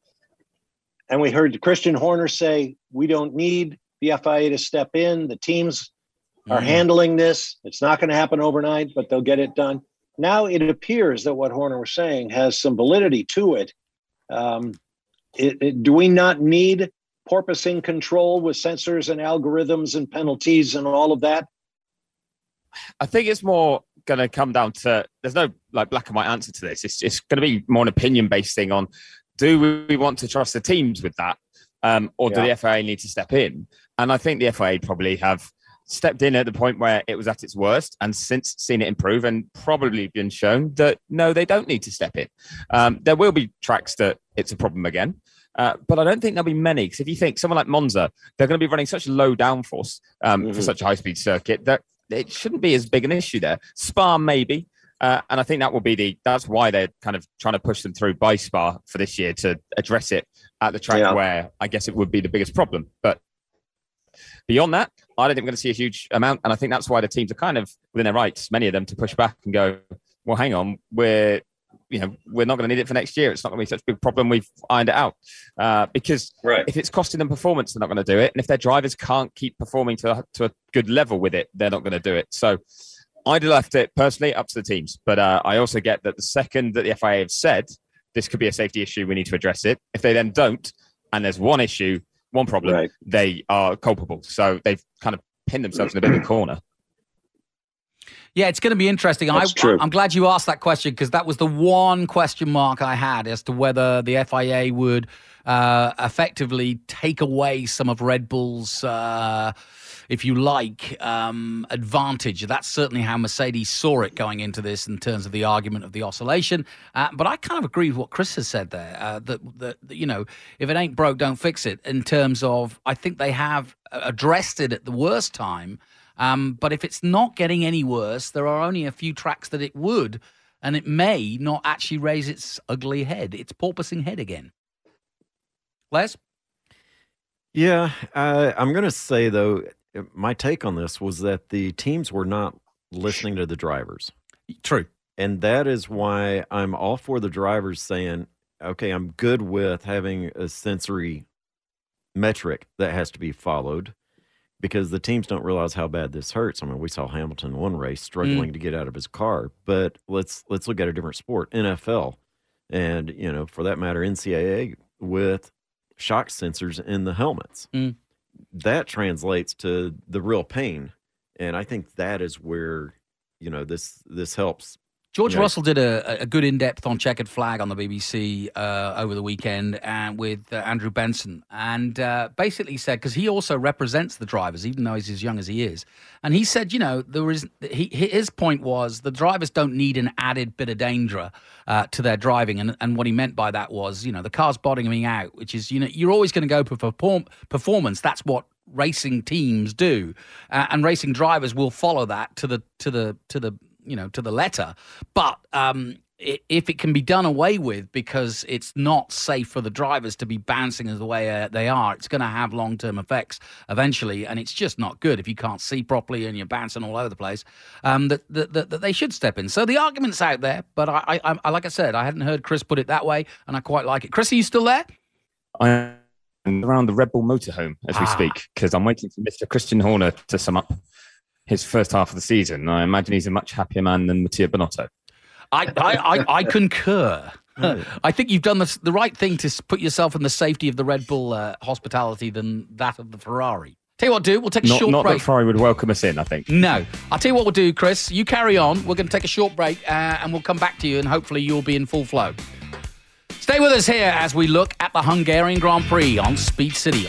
and we heard Christian Horner say we don't need the FIA to step in. The teams are Mm. handling this. It's not going to happen overnight, but they'll get it done. Now it appears that what Horner was saying has some validity to it. Um, it, it- do we not need porpoising control with sensors and algorithms and penalties and all of that? I think it's more going to come down to there's no like black and white answer to this. It's it's going to be more an opinion based thing on do we want to trust the teams with that, um, or do the FIA need to step in? And I think the FIA probably have stepped in at the point where it was at its worst, and since seen it improve, and probably been shown that no, they don't need to step in. Um, there will be tracks that it's a problem again. Uh, but I don't think there'll be many because if you think someone like Monza, they're going to be running such low downforce um, for Mhm. such a high speed circuit that it shouldn't be as big an issue there. Spa maybe, uh, and I think that will be the that's why they're kind of trying to push them through by Spa for this year to address it at the track Yeah. where I guess it would be the biggest problem. But beyond that, I don't think we're going to see a huge amount, and I think that's why the teams are kind of within their rights, many of them, to push back and go, well, hang on, we're you know we're not going to need it for next year. It's not going to be such a big problem. We've ironed it out uh, because Right. if it's costing them performance, they're not going to do it. And if their drivers can't keep performing to a, to a good level with it, they're not going to do it. So I'd have left it personally up to the teams. But uh, I also get that the second that the FIA have said this could be a safety issue, we need to address it. If they then don't, and there's one issue, one problem, Right. they are culpable. So they've kind of pinned themselves in a bit of a corner. Yeah, it's going to be interesting. I, That's true. I'm glad you asked that question because that was the one question mark I had as to whether the FIA would uh, effectively take away some of Red Bull's, uh, if you like, um, advantage. That's certainly how Mercedes saw it going into this in terms of the argument of the oscillation. Uh, but I kind of agree with what Chris has said there. Uh, that, that that, you know, if it ain't broke, don't fix it. In terms of, I think they have addressed it at the worst time. Um, but if it's not getting any worse, there are only a few tracks that it would, and it may not actually raise its ugly head, its porpoising head again. Les? Yeah, uh, I'm going to say though, my take on this was that the teams were not listening to the drivers, True. and that is why I'm all for the drivers saying, "Okay, I'm good with having a sensory metric that has to be followed." Because the teams don't realize how bad this hurts. I mean, we saw Hamilton one race struggling Mm. to get out of his car, but let's let's look at a different sport, NFL, and you know, for that matter, NCAA with shock sensors in the helmets. Mm. That translates to the real pain, and I think that is where you know this this helps. George know, Russell did a, a good in depth on checkered flag on the BBC uh, over the weekend and with uh, Andrew Benson, and uh, basically said because he also represents the drivers, even though he's as young as he is, and he said, you know, there is he, his point was the drivers don't need an added bit of danger uh, to their driving, and and what he meant by that was, you know, the car's bottoming out, which is you know you're always going to go for perform- performance. That's what racing teams do, uh, and racing drivers will follow that to the to the to the you know to the letter. But um, if it can be done away with because it's not safe for the drivers to be bouncing as the way uh, they are, it's going to have long term effects eventually, and it's just not good if you can't see properly and you're bouncing all over the place. Um, that, that, that, they should step in. So the argument's out there, but I, I, I, like I said, I hadn't heard Chris put it that way, and I quite like it. Chris, are you still there? I'm around the Red Bull motorhome as we Ah. speak because I'm waiting for Mr. Christian Horner to sum up his first half of the season. I imagine he's a much happier man than Mattia Binotto. I, I, I, I concur. I think you've done the, the right thing to put yourself in the safety of the Red Bull uh, hospitality than that of the Ferrari. Tell you what, do we'll take a Not, short not break. that Ferrari would welcome us in, I think. No, I'll tell you what we'll do, Chris. You carry on. We're going to take a short break, uh, and we'll come back to you, and hopefully you'll be in full flow. Stay with us here as we look at the Hungarian Grand Prix on Speed City.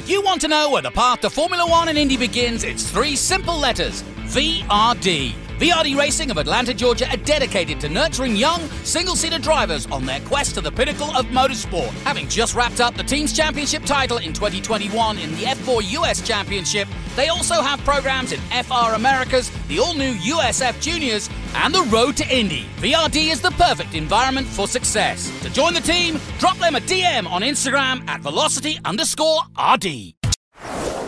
If you want to know where the path to Formula One and Indy begins, it's three simple letters VRD. VRD Racing of Atlanta, Georgia are dedicated to nurturing young, single seater drivers on their quest to the pinnacle of motorsport. Having just wrapped up the team's championship title in 2021 in the F4 US Championship, they also have programs in FR Americas, the all new USF Juniors, and the Road to Indy. VRD is the perfect environment for success. To join the team, drop them a DM on Instagram at velocity underscore RD.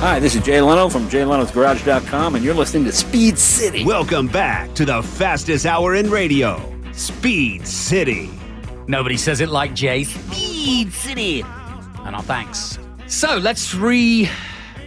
Hi, this is Jay Leno from JayLeno'sGarage.com, and you're listening to Speed City. Welcome back to the fastest hour in radio, Speed City. Nobody says it like Jay. Speed City. And our thanks. So let's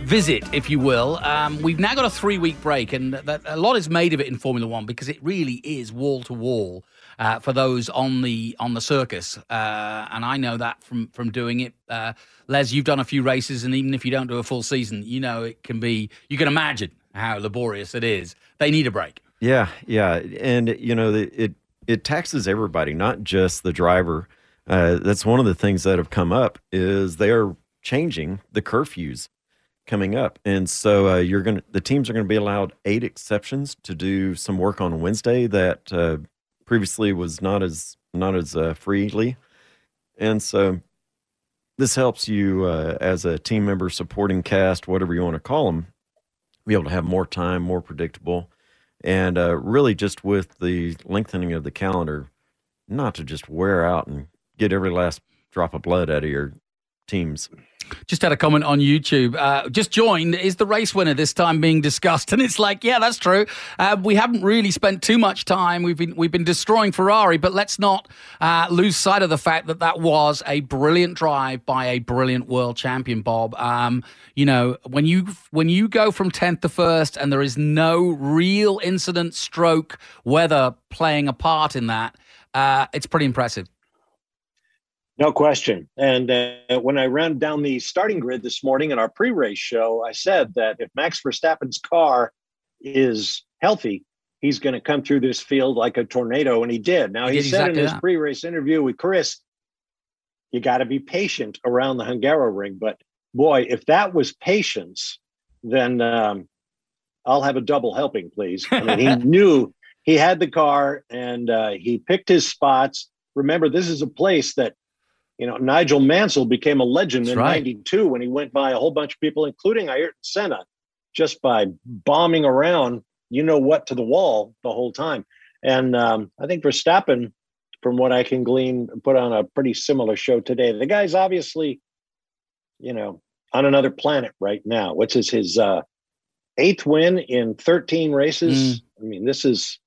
revisit, if you will. Um, we've now got a three week break, and that, a lot is made of it in Formula One because it really is wall to wall uh, for those on the on the circus. Uh, and I know that from from doing it. Uh, Les, you've done a few races, and even if you don't do a full season, you know it can be. You can imagine how laborious it is. They need a break. Yeah, yeah, and you know it it taxes everybody, not just the driver. Uh, that's one of the things that have come up is they are changing the curfews coming up, and so uh, you're gonna the teams are going to be allowed eight exceptions to do some work on Wednesday that uh, previously was not as not as uh, freely, and so this helps you uh, as a team member, supporting cast, whatever you want to call them, be able to have more time, more predictable, and uh, really just with the lengthening of the calendar, not to just wear out and get every last drop of blood out of your teams. Just had a comment on YouTube. Uh, just joined. Is the race winner this time being discussed? And it's like, yeah, that's true. Uh, we haven't really spent too much time. We've been we've been destroying Ferrari, but let's not uh, lose sight of the fact that that was a brilliant drive by a brilliant world champion, Bob. Um, you know, when you when you go from tenth to first, and there is no real incident, stroke, weather playing a part in that, uh, it's pretty impressive. No question. And uh, when I ran down the starting grid this morning in our pre race show, I said that if Max Verstappen's car is healthy, he's going to come through this field like a tornado. And he did. Now, he, he said exactly in his pre race interview with Chris, you got to be patient around the Hungaroring. But boy, if that was patience, then um, I'll have a double helping, please. I mean, he knew he had the car and uh, he picked his spots. Remember, this is a place that you know, Nigel Mansell became a legend That's in right. 92 when he went by a whole bunch of people, including Ayrton Senna, just by bombing around, you know what, to the wall the whole time. And um, I think Verstappen, from what I can glean, put on a pretty similar show today. The guy's obviously, you know, on another planet right now. What's his, his uh, eighth win in 13 races? Mm. I mean, this is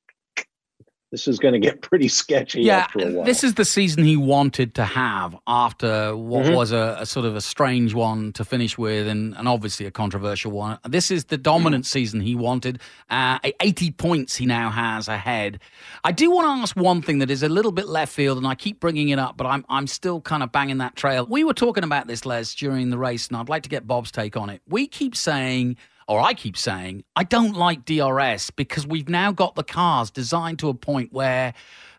this is going to get pretty sketchy yeah, This is the season he wanted to have after what mm-hmm. was a, a, sort of a strange one to finish with and, and obviously a controversial one. This is the dominant mm. season he wanted. Uh, 80 points he now has ahead. I do want to ask one thing that is a little bit left field, and I keep bringing it up, but I'm, I'm still kind of banging that trail. We were talking about this, Les, during the race, and I'd like to get Bob's take on it. We keep saying – or I keep saying, I don't like DRS because we've now got the cars designed to a point where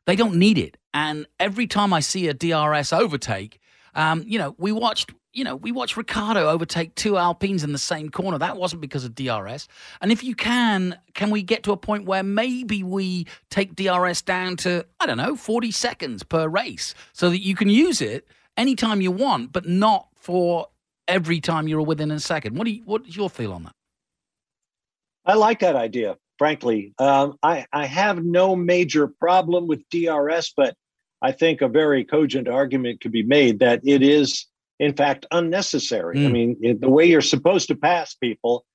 they don't need it. And every time I see a DRS overtake, um, you know, we watched, you know, we watched Ricciardo overtake two Alpines in the same corner. That wasn't because of DRS. And if you can, can we get to a point where maybe we take DRS down to, I don't know, 40 seconds per race so that you can use it anytime you want, but not for every time you're within a second. What do you, what's your feel on that? I like that idea, frankly. Um, I, I have no major problem with DRS, but I think a very cogent argument could be made that it is, in fact, unnecessary. Mm. I mean, it, the way you're supposed to pass people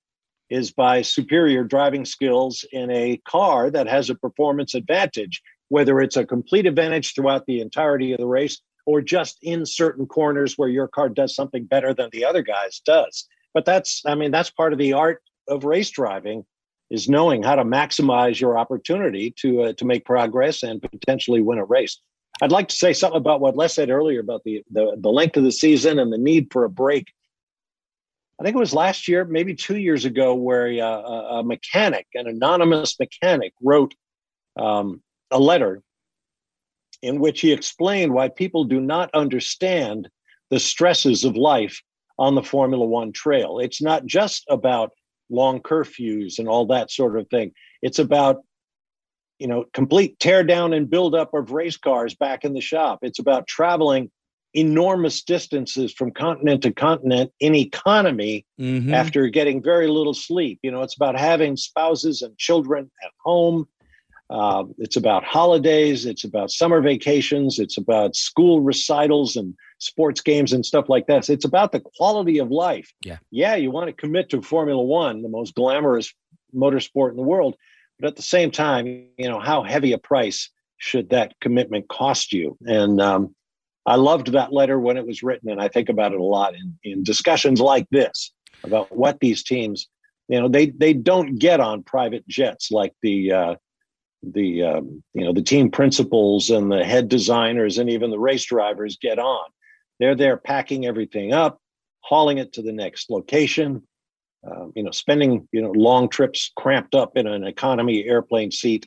is by superior driving skills in a car that has a performance advantage, whether it's a complete advantage throughout the entirety of the race or just in certain corners where your car does something better than the other guy's does. But that's, I mean, that's part of the art of race driving is knowing how to maximize your opportunity to uh, to make progress and potentially win a race. I'd like to say something about what Les said earlier about the, the the length of the season and the need for a break. I think it was last year, maybe two years ago, where uh, a, a mechanic, an anonymous mechanic, wrote um, a letter in which he explained why people do not understand the stresses of life on the Formula One trail. It's not just about long curfews and all that sort of thing. It's about you know complete tear down and build up of race cars back in the shop. It's about traveling enormous distances from continent to continent in economy mm-hmm. after getting very little sleep. You know, it's about having spouses and children at home. Uh, it's about holidays. It's about summer vacations. It's about school recitals and sports games and stuff like that. So it's about the quality of life. Yeah. Yeah, you want to commit to Formula One, the most glamorous motorsport in the world. But at the same time, you know, how heavy a price should that commitment cost you? And um, I loved that letter when it was written, and I think about it a lot in, in discussions like this about what these teams, you know, they they don't get on private jets like the uh, the um, you know the team principals and the head designers and even the race drivers get on. They're there packing everything up, hauling it to the next location. Uh, you know, spending you know long trips cramped up in an economy airplane seat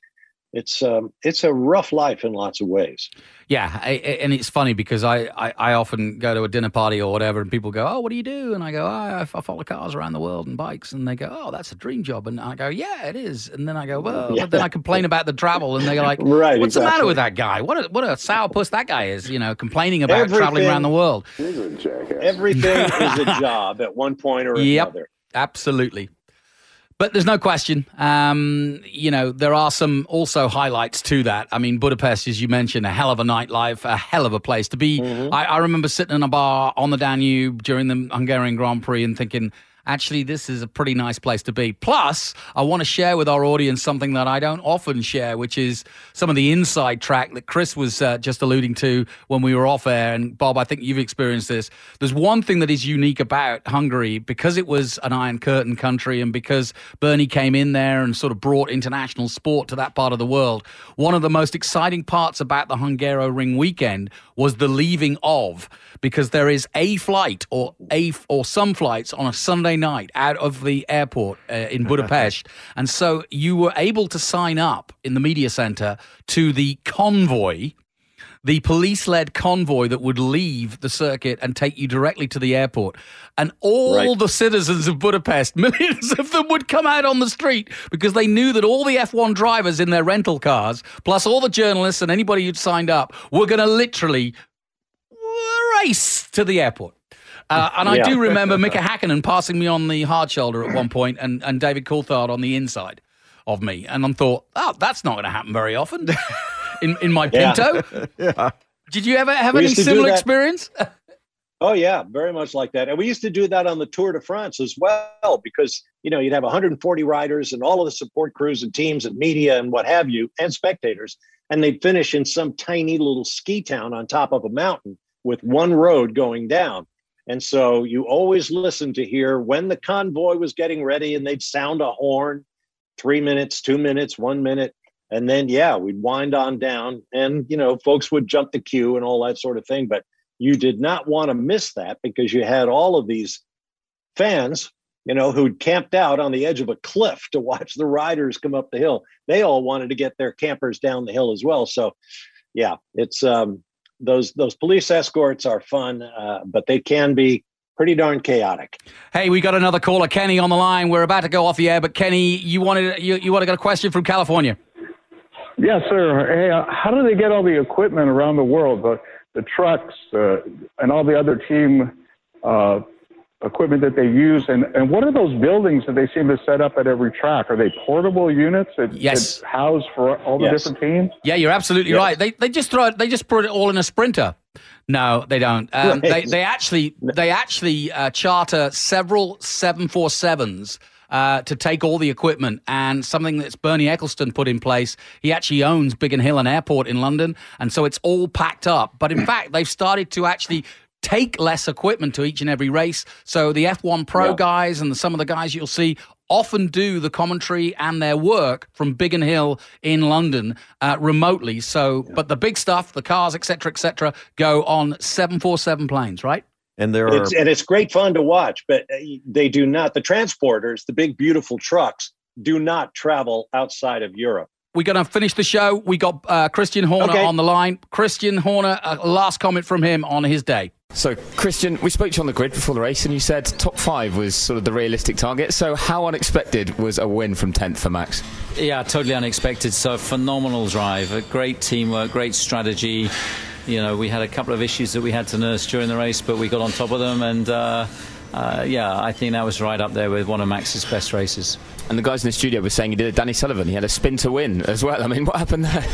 it's um, it's a rough life in lots of ways. Yeah, I, and it's funny because I, I, I, often go to a dinner party or whatever, and people go, "Oh, what do you do?" And I go, oh, I, I follow cars around the world and bikes," and they go, "Oh, that's a dream job," and I go, "Yeah, it is." And then I go, "Well," yeah. but then I complain about the travel, and they're like, "Right, what's exactly. the matter with that guy? What a what a sourpuss that guy is!" You know, complaining about Everything, traveling around the world. Everything is a job at one point or yep, another. Absolutely. But there's no question. Um, you know, there are some also highlights to that. I mean, Budapest, as you mentioned, a hell of a nightlife, a hell of a place to be. Mm-hmm. I, I remember sitting in a bar on the Danube during the Hungarian Grand Prix and thinking, actually, this is a pretty nice place to be. Plus, I want to share with our audience something that I don't often share, which is some of the inside track that Chris was uh, just alluding to when we were off air. And Bob, I think you've experienced this. There's one thing that is unique about Hungary because it was an Iron Curtain country and because Bernie came in there and sort of brought international sport to that part of the world. One of the most exciting parts about the Hungaroring weekend was the leaving of because there is a flight or a or some flights on a Sunday night out of the airport uh, in Budapest, and so you were able to sign up in the media center to the convoy. The police led convoy that would leave the circuit and take you directly to the airport. And all Right. the citizens of Budapest, millions of them would come out on the street because they knew that all the F1 drivers in their rental cars, plus all the journalists and anybody who'd signed up, were going to literally race to the airport. Uh, and I Yeah. do remember Mika Hakkinen passing me on the hard shoulder at one point and, and David Coulthard on the inside of me. And I thought, oh, that's not going to happen very often in, in my Pinto. yeah. Did you ever have We any used to do similar experience? Oh yeah, very much like that. And we used to do that on the Tour de France as well, because you know you'd have 140 riders and all of the support crews and teams and media and what have you, and spectators, and they'd finish in some tiny little ski town on top of a mountain with one road going down. And so you always listened to hear when the convoy was getting ready, and they'd sound a horn, three minutes, two minutes, one minute, and then yeah, we'd wind on down, and you know folks would jump the queue and all that sort of thing, but you did not want to miss that because you had all of these fans, you know, who'd camped out on the edge of a cliff to watch the riders come up the hill. They all wanted to get their campers down the hill as well. So, yeah, it's um, those those police escorts are fun, uh, but they can be pretty darn chaotic. Hey, we got another caller, Kenny, on the line. We're about to go off the air, but Kenny, you wanted you, you want to get a question from California. Yes, sir. Hey, uh, how do they get all the equipment around the world, the the trucks uh, and all the other team uh, equipment that they use, and and what are those buildings that they seem to set up at every track? Are they portable units that, Yes. that house for all the Yes. different teams? Yeah, you're absolutely Yes. right. They they just throw it. They just put it all in a sprinter. No, they don't. Um, Right. They they actually they actually uh, charter several seven four sevens. Uh, to take all the equipment and something that's Bernie Ecclestone put in place. He actually owns Biggin Hill and Airport in London, and so it's all packed up. But in fact, they've started to actually take less equipment to each and every race. So the F1 Pro Yeah. guys and the, some of the guys you'll see often do the commentary and their work from Biggin Hill in London uh, remotely. So, but the big stuff, the cars, etc., etc., go on 747 planes, right? And there are It's, and it's great fun to watch, but uh, they do not. The transporters, the big beautiful trucks, do not travel outside of Europe. We're going to finish the show. We got uh, Christian Horner Okay. on the line. Christian Horner, uh, last comment from him on his day. So, Christian, we spoke to you on the grid before the race, and you said top five was sort of the realistic target. So, how unexpected was a win from 10th for Max? Yeah, totally unexpected. So phenomenal drive, a great teamwork, great strategy. You know, we had a couple of issues that we had to nurse during the race, but we got on top of them, and uh, uh, yeah, I think that was right up there with one of Max's best races. And the guys in the studio were saying he did a Danny Sullivan. He had a spin to win as well. I mean, what happened there?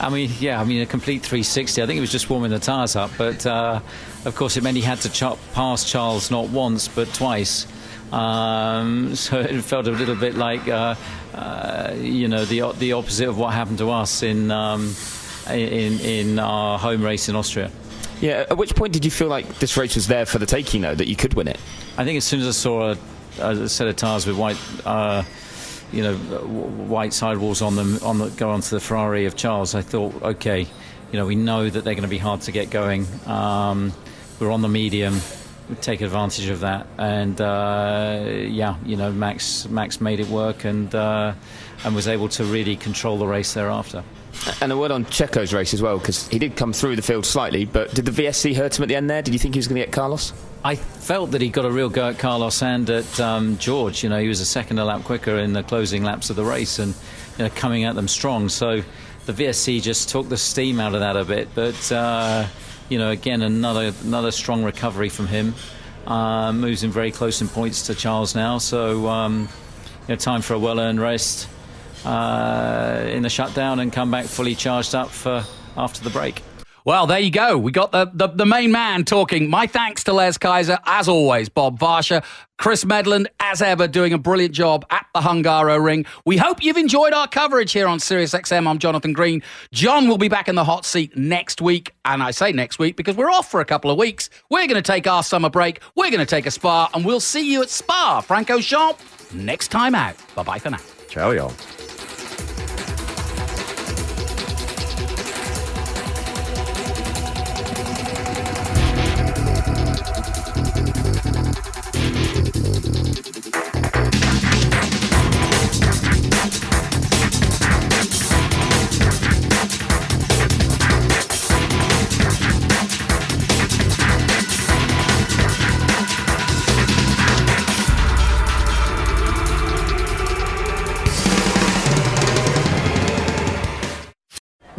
I mean, yeah, I mean, a complete 360. I think he was just warming the tyres up, but uh, of course, it meant he had to ch- pass Charles not once but twice. Um, so it felt a little bit like, uh, uh, you know, the the opposite of what happened to us in um, in in our home race in Austria. Yeah, at which point did you feel like this race was there for the taking, though, that you could win it? I think as soon as I saw a, a set of tyres with white, uh, you know, white sidewalls on them on the, go onto the Ferrari of Charles, I thought, okay, you know, we know that they're going to be hard to get going. Um, we're on the medium. We take advantage of that, and uh, yeah, you know, Max Max made it work and uh, and was able to really control the race thereafter. And a word on Checo's race as well, because he did come through the field slightly, but did the VSC hurt him at the end there? Did you think he was going to get Carlos? I felt that he got a real go at Carlos and at um, George. You know, he was a second a lap quicker in the closing laps of the race and you know, coming at them strong. So the VSC just took the steam out of that a bit. But uh, you know, again, another another strong recovery from him. Uh, moves him very close in points to Charles now. So. Um, you know, time for a well-earned rest uh, in the shutdown and come back fully charged up for after the break. Well, there you go. We got the, the, the, main man talking. My thanks to Les Kaiser, as always, Bob Varsha, Chris Medland, as ever, doing a brilliant job at the Hungaroring. We hope you've enjoyed our coverage here on SiriusXM. I'm Jonathan Green. John will be back in the hot seat next week. And I say next week because we're off for a couple of weeks. We're going to take our summer break. We're going to take a spa, and we'll see you at Spa Franco Francorchamps next time out. Bye bye for now. Ciao, y'all.